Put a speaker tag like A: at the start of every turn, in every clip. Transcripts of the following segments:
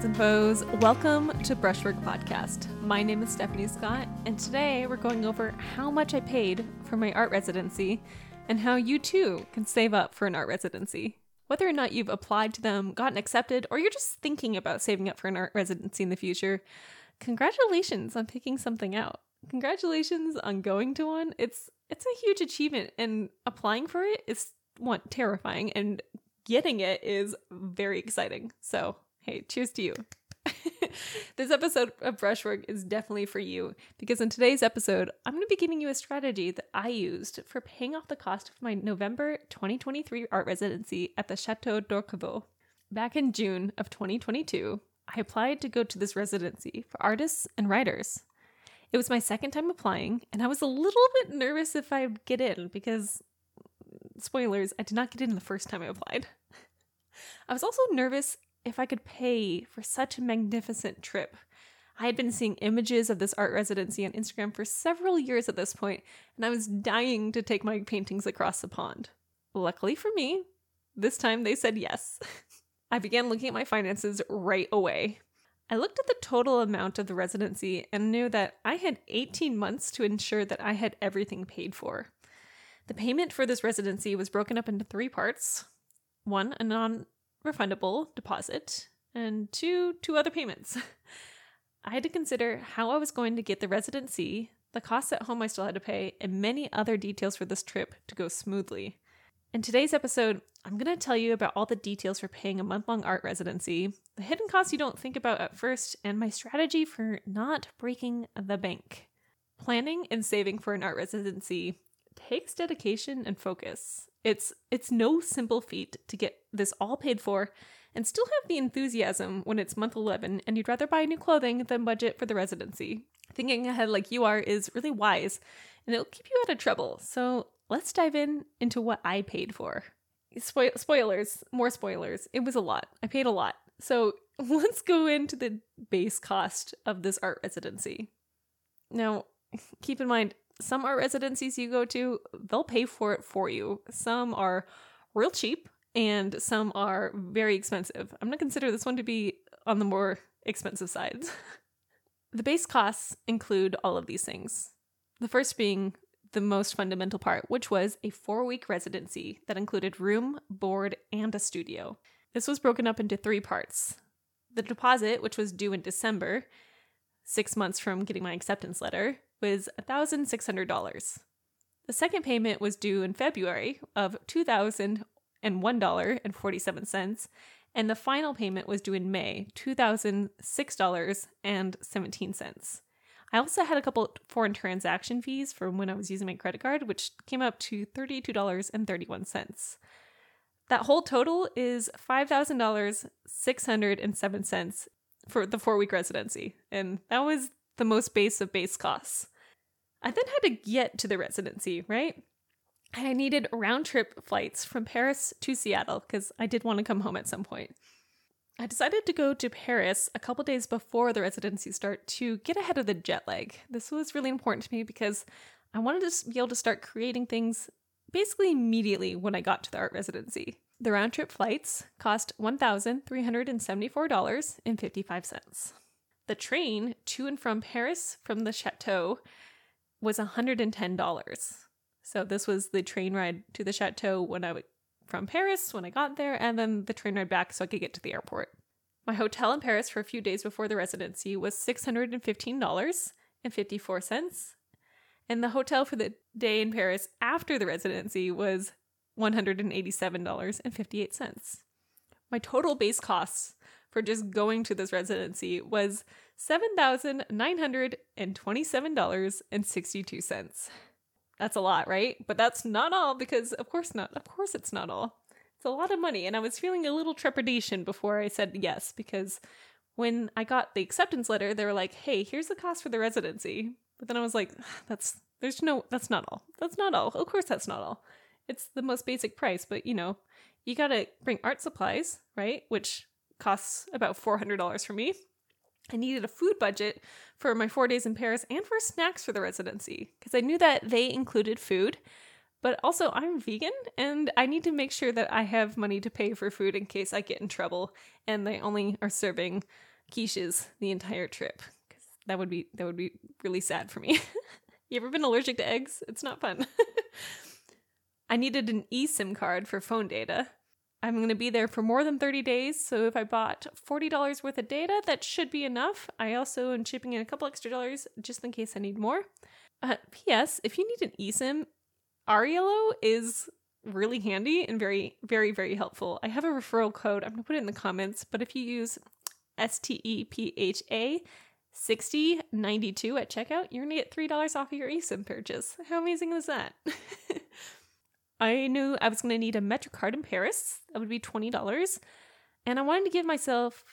A: friends and foes. Welcome to Brushwork Podcast. My name is Stephanie Scott, and today we're going over how much I paid for my art residency and how you too can save up for an art residency. Whether or not you've applied to them, gotten accepted, or you're just thinking about saving up for an art residency in the future, congratulations on picking something out. Congratulations on going to one. It's it's a huge achievement and applying for it is one terrifying and getting it is very exciting. So, hey, cheers to you. this episode of Brushwork is definitely for you because in today's episode, I'm going to be giving you a strategy that I used for paying off the cost of my November 2023 art residency at the Chateau d'Orquevaux. Back in June of 2022, I applied to go to this residency for artists and writers. It was my second time applying, and I was a little bit nervous if I'd get in because, spoilers, I did not get in the first time I applied. I was also nervous if I could pay for such a magnificent trip. I had been seeing images of this art residency on Instagram for several years at this point, and I was dying to take my paintings across the pond. Luckily for me, this time they said yes. I began looking at my finances right away. I looked at the total amount of the residency and knew that I had 18 months to ensure that I had everything paid for. The payment for this residency was broken up into three parts one, a non refundable deposit, and two, two other payments. I had to consider how I was going to get the residency, the costs at home I still had to pay, and many other details for this trip to go smoothly. In today's episode, I'm going to tell you about all the details for paying a month long art residency, the hidden costs you don't think about at first, and my strategy for not breaking the bank. Planning and saving for an art residency takes dedication and focus. It's it's no simple feat to get this all paid for and still have the enthusiasm when it's month 11 and you'd rather buy new clothing than budget for the residency. Thinking ahead like you are is really wise and it'll keep you out of trouble. So, let's dive in into what I paid for. Spoil- spoilers, more spoilers. It was a lot. I paid a lot. So, let's go into the base cost of this art residency. Now, keep in mind some art residencies you go to, they'll pay for it for you. Some are real cheap and some are very expensive. I'm going to consider this one to be on the more expensive side. the base costs include all of these things. The first being the most fundamental part, which was a four week residency that included room, board, and a studio. This was broken up into three parts the deposit, which was due in December, six months from getting my acceptance letter, was $1,600. The second payment was due in February of $2,001.47, and the final payment was due in May, $2,006.17. I also had a couple foreign transaction fees from when I was using my credit card, which came up to $32.31. That whole total is $5,000, for the four week residency. And that was the most base of base costs. I then had to get to the residency, right? And I needed round trip flights from Paris to Seattle because I did want to come home at some point. I decided to go to Paris a couple days before the residency start to get ahead of the jet lag. This was really important to me because I wanted to be able to start creating things basically immediately when I got to the art residency. The round trip flights cost $1,374.55. The train to and from Paris from the chateau was $110. So this was the train ride to the chateau when I from Paris when I got there and then the train ride back so I could get to the airport. My hotel in Paris for a few days before the residency was $615.54 and the hotel for the day in Paris after the residency was $187.58. My total base costs for just going to this residency was $7,927.62. That's a lot, right? But that's not all because of course not. Of course it's not all. It's a lot of money and I was feeling a little trepidation before I said yes because when I got the acceptance letter, they were like, "Hey, here's the cost for the residency." But then I was like, ah, "That's there's no that's not all. That's not all. Of course that's not all. It's the most basic price, but you know, you got to bring art supplies, right? Which costs about $400 for me. I needed a food budget for my four days in Paris and for snacks for the residency because I knew that they included food, But also, I'm vegan and I need to make sure that I have money to pay for food in case I get in trouble and they only are serving quiches the entire trip. Because that would be that would be really sad for me. you ever been allergic to eggs? It's not fun. I needed an eSIM card for phone data. I'm going to be there for more than 30 days, so if I bought $40 worth of data, that should be enough. I also am chipping in a couple extra dollars just in case I need more. Uh, P.S. If you need an eSIM, Airalo is really handy and very, very, very helpful. I have a referral code. I'm going to put it in the comments, but if you use STEPHA 6092 at checkout, you're going to get $3 off of your eSIM purchase. How amazing is that? I knew I was going to need a MetroCard in Paris. That would be $20. And I wanted to give myself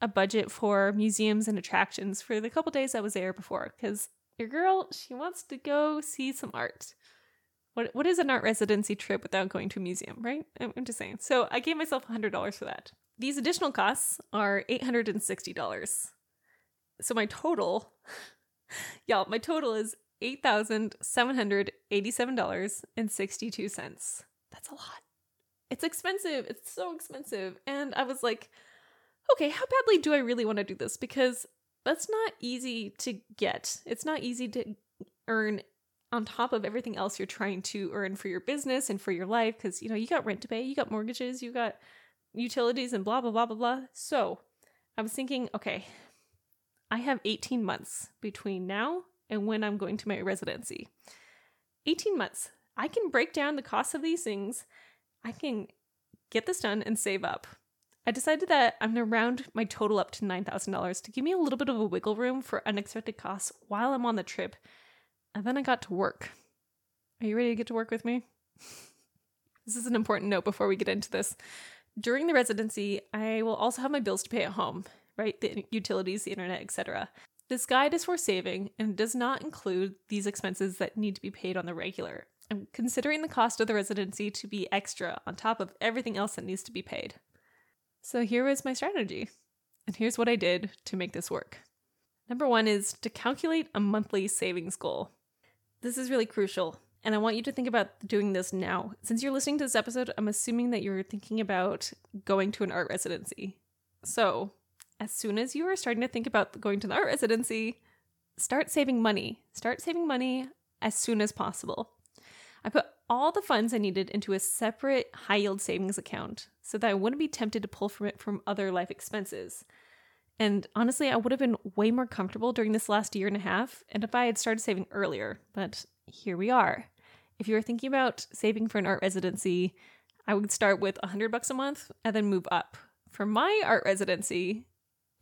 A: a budget for museums and attractions for the couple days I was there before because your girl, she wants to go see some art. What what is an art residency trip without going to a museum, right? I'm just saying. So I gave myself $100 for that. These additional costs are $860. So my total, y'all, my total is $8,787.62. That's a lot. It's expensive. It's so expensive. And I was like, okay, how badly do I really want to do this? Because that's not easy to get. It's not easy to earn on top of everything else you're trying to earn for your business and for your life. Because, you know, you got rent to pay, you got mortgages, you got utilities, and blah, blah, blah, blah, blah. So I was thinking, okay, I have 18 months between now and when I'm going to my residency. 18 months. I can break down the cost of these things. I can get this done and save up. I decided that I'm going to round my total up to $9,000 to give me a little bit of a wiggle room for unexpected costs while I'm on the trip. And then I got to work. Are you ready to get to work with me? this is an important note before we get into this. During the residency, I will also have my bills to pay at home, right? The utilities, the internet, etc. This guide is for saving and does not include these expenses that need to be paid on the regular. I'm considering the cost of the residency to be extra on top of everything else that needs to be paid. So here is my strategy, and here's what I did to make this work. Number one is to calculate a monthly savings goal. This is really crucial, and I want you to think about doing this now. Since you're listening to this episode, I'm assuming that you're thinking about going to an art residency. So, as soon as you are starting to think about going to the art residency, start saving money. Start saving money as soon as possible. I put all the funds I needed into a separate high yield savings account so that I wouldn't be tempted to pull from it from other life expenses. And honestly, I would have been way more comfortable during this last year and a half and if I had started saving earlier, but here we are. If you're thinking about saving for an art residency, I would start with 100 bucks a month and then move up. For my art residency,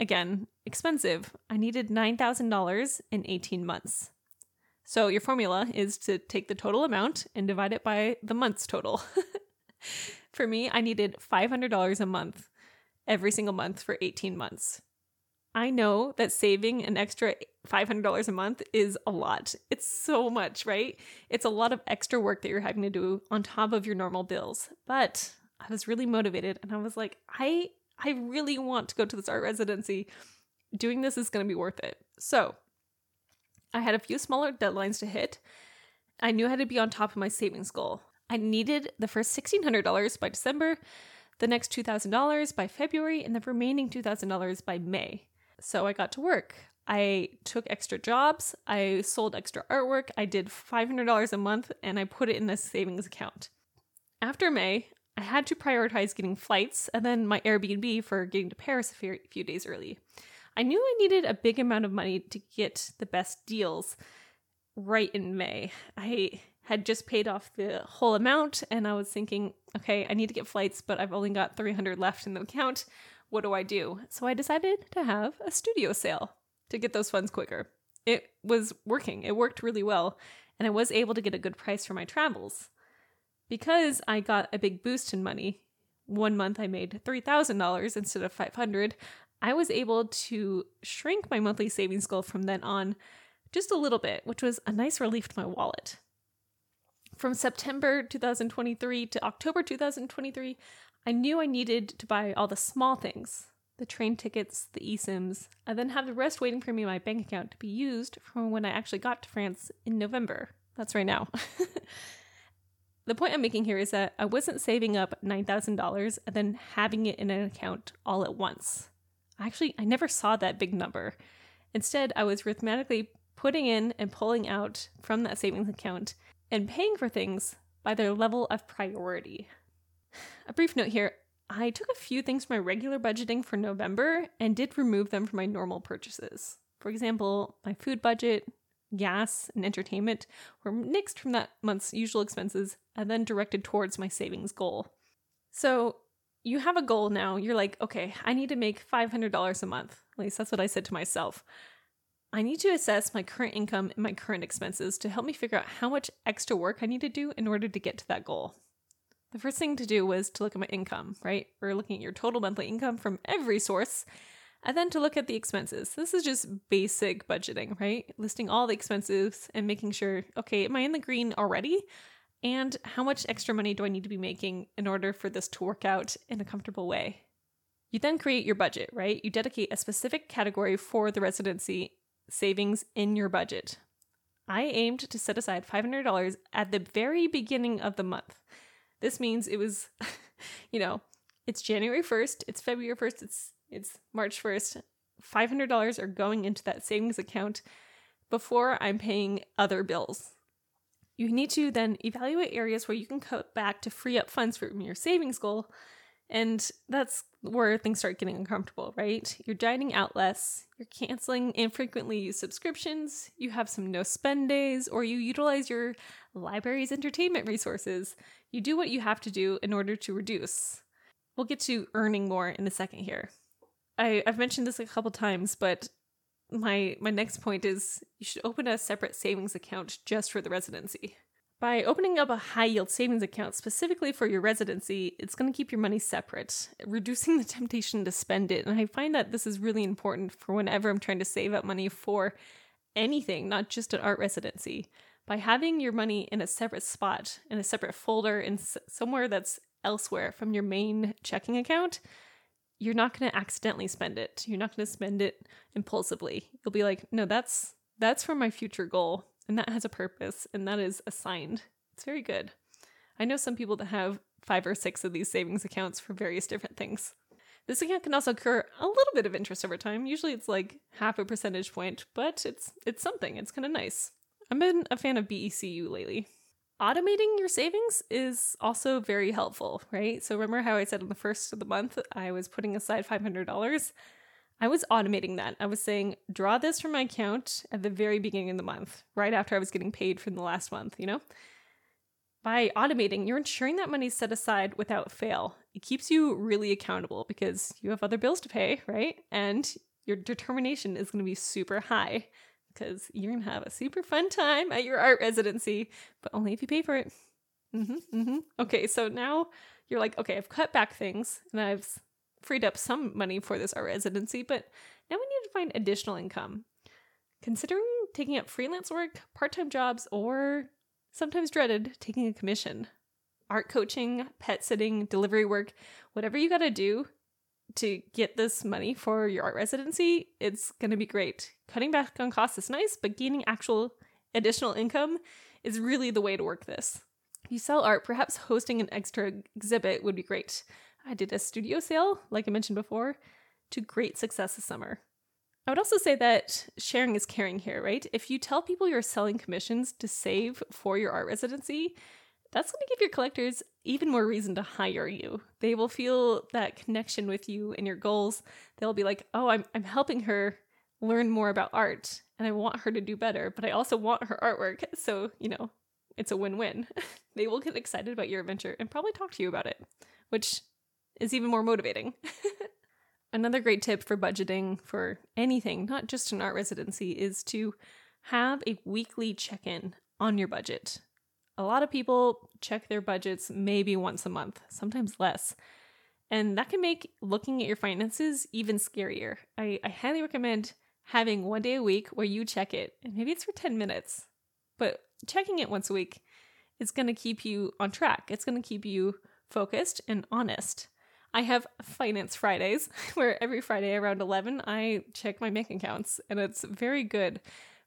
A: Again, expensive. I needed $9,000 in 18 months. So your formula is to take the total amount and divide it by the month's total. for me, I needed $500 a month every single month for 18 months. I know that saving an extra $500 a month is a lot. It's so much, right? It's a lot of extra work that you're having to do on top of your normal bills. But I was really motivated and I was like, I I really want to go to this art residency. Doing this is going to be worth it. So, I had a few smaller deadlines to hit. I knew I had to be on top of my savings goal. I needed the first $1,600 by December, the next $2,000 by February, and the remaining $2,000 by May. So I got to work. I took extra jobs, I sold extra artwork, I did $500 a month, and I put it in this savings account. After May, I had to prioritize getting flights and then my Airbnb for getting to Paris a few days early. I knew I needed a big amount of money to get the best deals right in May. I had just paid off the whole amount and I was thinking, okay, I need to get flights, but I've only got 300 left in the account. What do I do? So I decided to have a studio sale to get those funds quicker. It was working, it worked really well, and I was able to get a good price for my travels because I got a big boost in money. One month I made $3,000 instead of 500. I was able to shrink my monthly savings goal from then on just a little bit, which was a nice relief to my wallet. From September 2023 to October 2023, I knew I needed to buy all the small things the train tickets, the eSIMs, and then have the rest waiting for me in my bank account to be used from when I actually got to France in November. That's right now. the point I'm making here is that I wasn't saving up $9,000 and then having it in an account all at once. Actually, I never saw that big number. Instead, I was arithmetically putting in and pulling out from that savings account and paying for things by their level of priority. A brief note here I took a few things from my regular budgeting for November and did remove them from my normal purchases. For example, my food budget, gas, and entertainment were nixed from that month's usual expenses and then directed towards my savings goal. So you have a goal now. You're like, okay, I need to make $500 a month. At least that's what I said to myself. I need to assess my current income and my current expenses to help me figure out how much extra work I need to do in order to get to that goal. The first thing to do was to look at my income, right? We're looking at your total monthly income from every source and then to look at the expenses. This is just basic budgeting, right? Listing all the expenses and making sure, okay, am I in the green already? And how much extra money do I need to be making in order for this to work out in a comfortable way? You then create your budget, right? You dedicate a specific category for the residency savings in your budget. I aimed to set aside $500 at the very beginning of the month. This means it was, you know, it's January 1st, it's February 1st, it's it's March 1st. $500 are going into that savings account before I'm paying other bills. You need to then evaluate areas where you can cut back to free up funds from your savings goal. And that's where things start getting uncomfortable, right? You're dining out less, you're canceling infrequently used subscriptions, you have some no spend days, or you utilize your library's entertainment resources. You do what you have to do in order to reduce. We'll get to earning more in a second here. I, I've mentioned this a couple times, but my my next point is you should open a separate savings account just for the residency. By opening up a high yield savings account specifically for your residency, it's going to keep your money separate, reducing the temptation to spend it. And I find that this is really important for whenever I'm trying to save up money for anything, not just an art residency. By having your money in a separate spot, in a separate folder, in somewhere that's elsewhere from your main checking account, you're not going to accidentally spend it. You're not going to spend it impulsively. You'll be like, "No, that's that's for my future goal and that has a purpose and that is assigned." It's very good. I know some people that have 5 or 6 of these savings accounts for various different things. This account can also accrue a little bit of interest over time. Usually it's like half a percentage point, but it's it's something. It's kind of nice. I've been a fan of BECU lately automating your savings is also very helpful, right? So remember how I said on the first of the month I was putting aside $500? I was automating that. I was saying, draw this from my account at the very beginning of the month, right after I was getting paid from the last month, you know? By automating, you're ensuring that money's set aside without fail. It keeps you really accountable because you have other bills to pay, right? And your determination is going to be super high because you're gonna have a super fun time at your art residency, but only if you pay for it. Mm-hmm, mm-hmm. Okay, so now you're like, okay, I've cut back things and I've freed up some money for this art residency, but now we need to find additional income. Considering taking up freelance work, part time jobs, or sometimes dreaded taking a commission. Art coaching, pet sitting, delivery work, whatever you gotta do to get this money for your art residency, it's going to be great. Cutting back on costs is nice, but gaining actual additional income is really the way to work this. If you sell art, perhaps hosting an extra exhibit would be great. I did a studio sale, like I mentioned before, to great success this summer. I would also say that sharing is caring here, right? If you tell people you're selling commissions to save for your art residency, that's going to give your collectors even more reason to hire you. They will feel that connection with you and your goals. They'll be like, oh, I'm, I'm helping her learn more about art and I want her to do better, but I also want her artwork. So, you know, it's a win win. they will get excited about your adventure and probably talk to you about it, which is even more motivating. Another great tip for budgeting for anything, not just an art residency, is to have a weekly check in on your budget. A lot of people check their budgets maybe once a month, sometimes less. And that can make looking at your finances even scarier. I, I highly recommend having one day a week where you check it, and maybe it's for 10 minutes, but checking it once a week is going to keep you on track. It's going to keep you focused and honest. I have Finance Fridays where every Friday around 11 I check my bank accounts, and it's very good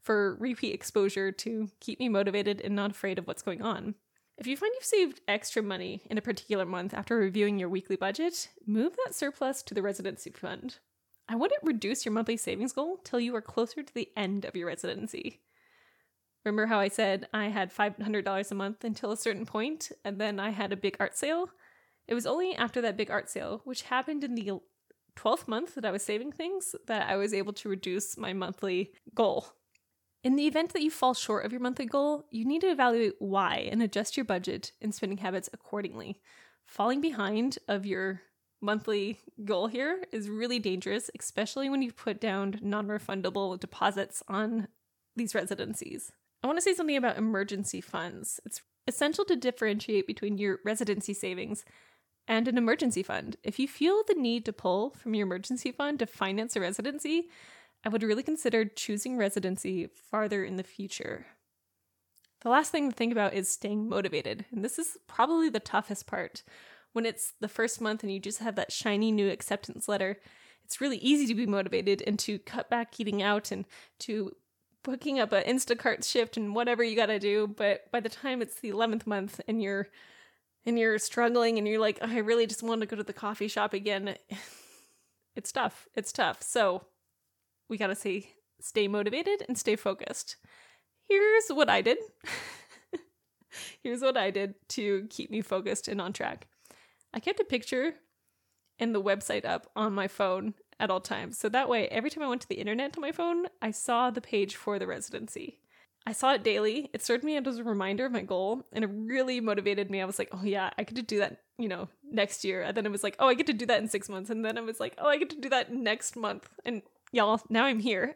A: for repeat exposure to keep me motivated and not afraid of what's going on. If you find you've saved extra money in a particular month after reviewing your weekly budget, move that surplus to the residency fund. I wouldn't reduce your monthly savings goal till you are closer to the end of your residency. Remember how I said I had $500 a month until a certain point, and then I had a big art sale? It was only after that big art sale, which happened in the 12th month that I was saving things, that I was able to reduce my monthly goal. In the event that you fall short of your monthly goal, you need to evaluate why and adjust your budget and spending habits accordingly. Falling behind of your monthly goal here is really dangerous, especially when you put down non refundable deposits on these residencies. I want to say something about emergency funds. It's essential to differentiate between your residency savings and an emergency fund. If you feel the need to pull from your emergency fund to finance a residency, I would really consider choosing residency farther in the future. The last thing to think about is staying motivated, and this is probably the toughest part. When it's the first month and you just have that shiny new acceptance letter, it's really easy to be motivated and to cut back eating out and to booking up an Instacart shift and whatever you got to do. But by the time it's the 11th month and you're and you're struggling and you're like, oh, I really just want to go to the coffee shop again. It's tough. It's tough. So we got to say stay motivated and stay focused. Here's what I did. Here's what I did to keep me focused and on track. I kept a picture and the website up on my phone at all times. So that way, every time I went to the internet on my phone, I saw the page for the residency. I saw it daily. It served me as a reminder of my goal and it really motivated me. I was like, oh yeah, I get to do that, you know, next year. And then it was like, oh, I get to do that in six months. And then I was like, oh, I get to do that next month. And y'all, now I'm here.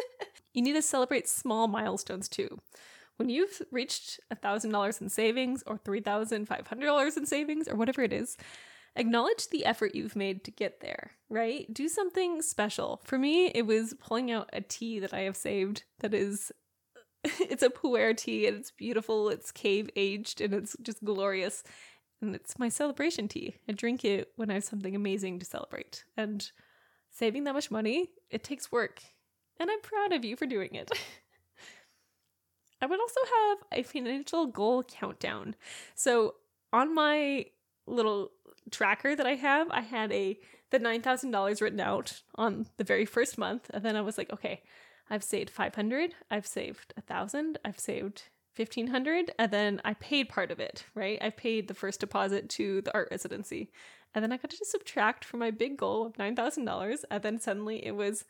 A: you need to celebrate small milestones too. When you've reached $1,000 in savings or $3,500 in savings or whatever it is, acknowledge the effort you've made to get there, right? Do something special. For me, it was pulling out a tea that I have saved that is it's a pu'er tea and it's beautiful, it's cave aged and it's just glorious. And it's my celebration tea. I drink it when I have something amazing to celebrate. And saving that much money, it takes work. And I'm proud of you for doing it. I would also have a financial goal countdown. So on my little tracker that I have, I had a the nine thousand dollars written out on the very first month, and then I was like, okay, I've saved five hundred, I've saved a thousand, I've saved fifteen hundred, and then I paid part of it. Right, I paid the first deposit to the art residency, and then I got to subtract from my big goal of nine thousand dollars, and then suddenly it was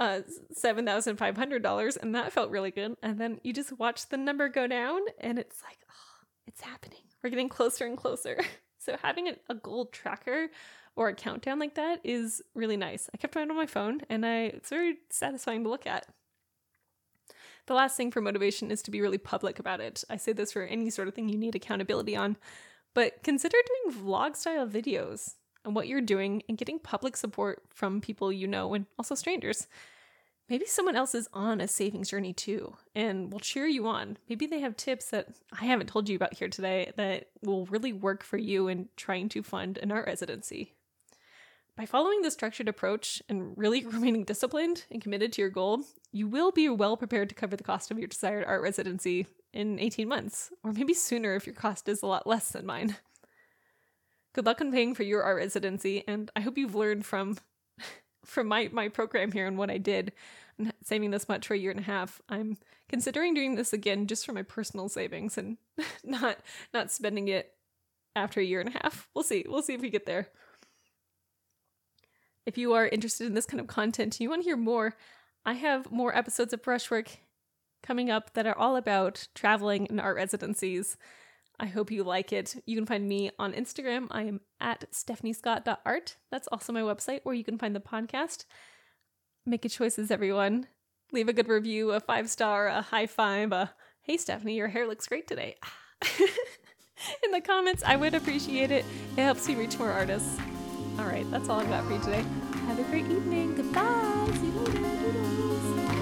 A: uh seven thousand five hundred dollars, and that felt really good. And then you just watch the number go down, and it's like, oh, it's happening. We're getting closer and closer. So having a, a goal tracker or a countdown like that is really nice. I kept mine on my phone and I it's very satisfying to look at. The last thing for motivation is to be really public about it. I say this for any sort of thing you need accountability on, but consider doing vlog style videos on what you're doing and getting public support from people you know and also strangers maybe someone else is on a savings journey too and will cheer you on. Maybe they have tips that I haven't told you about here today that will really work for you in trying to fund an art residency. By following the structured approach and really remaining disciplined and committed to your goal, you will be well prepared to cover the cost of your desired art residency in 18 months, or maybe sooner if your cost is a lot less than mine. Good luck on paying for your art residency, and I hope you've learned from from my, my program here and what I did and saving this much for a year and a half, I'm considering doing this again just for my personal savings and not not spending it after a year and a half. We'll see. We'll see if we get there. If you are interested in this kind of content, you want to hear more, I have more episodes of Brushwork coming up that are all about traveling and art residencies. I hope you like it. You can find me on Instagram. I am at stephaniescott.art. That's also my website where you can find the podcast. Make your choices, everyone. Leave a good review, a five star, a high five, a hey, Stephanie, your hair looks great today. In the comments, I would appreciate it. It helps me reach more artists. All right, that's all I've got for you today. Have a great evening. Goodbye. See you later.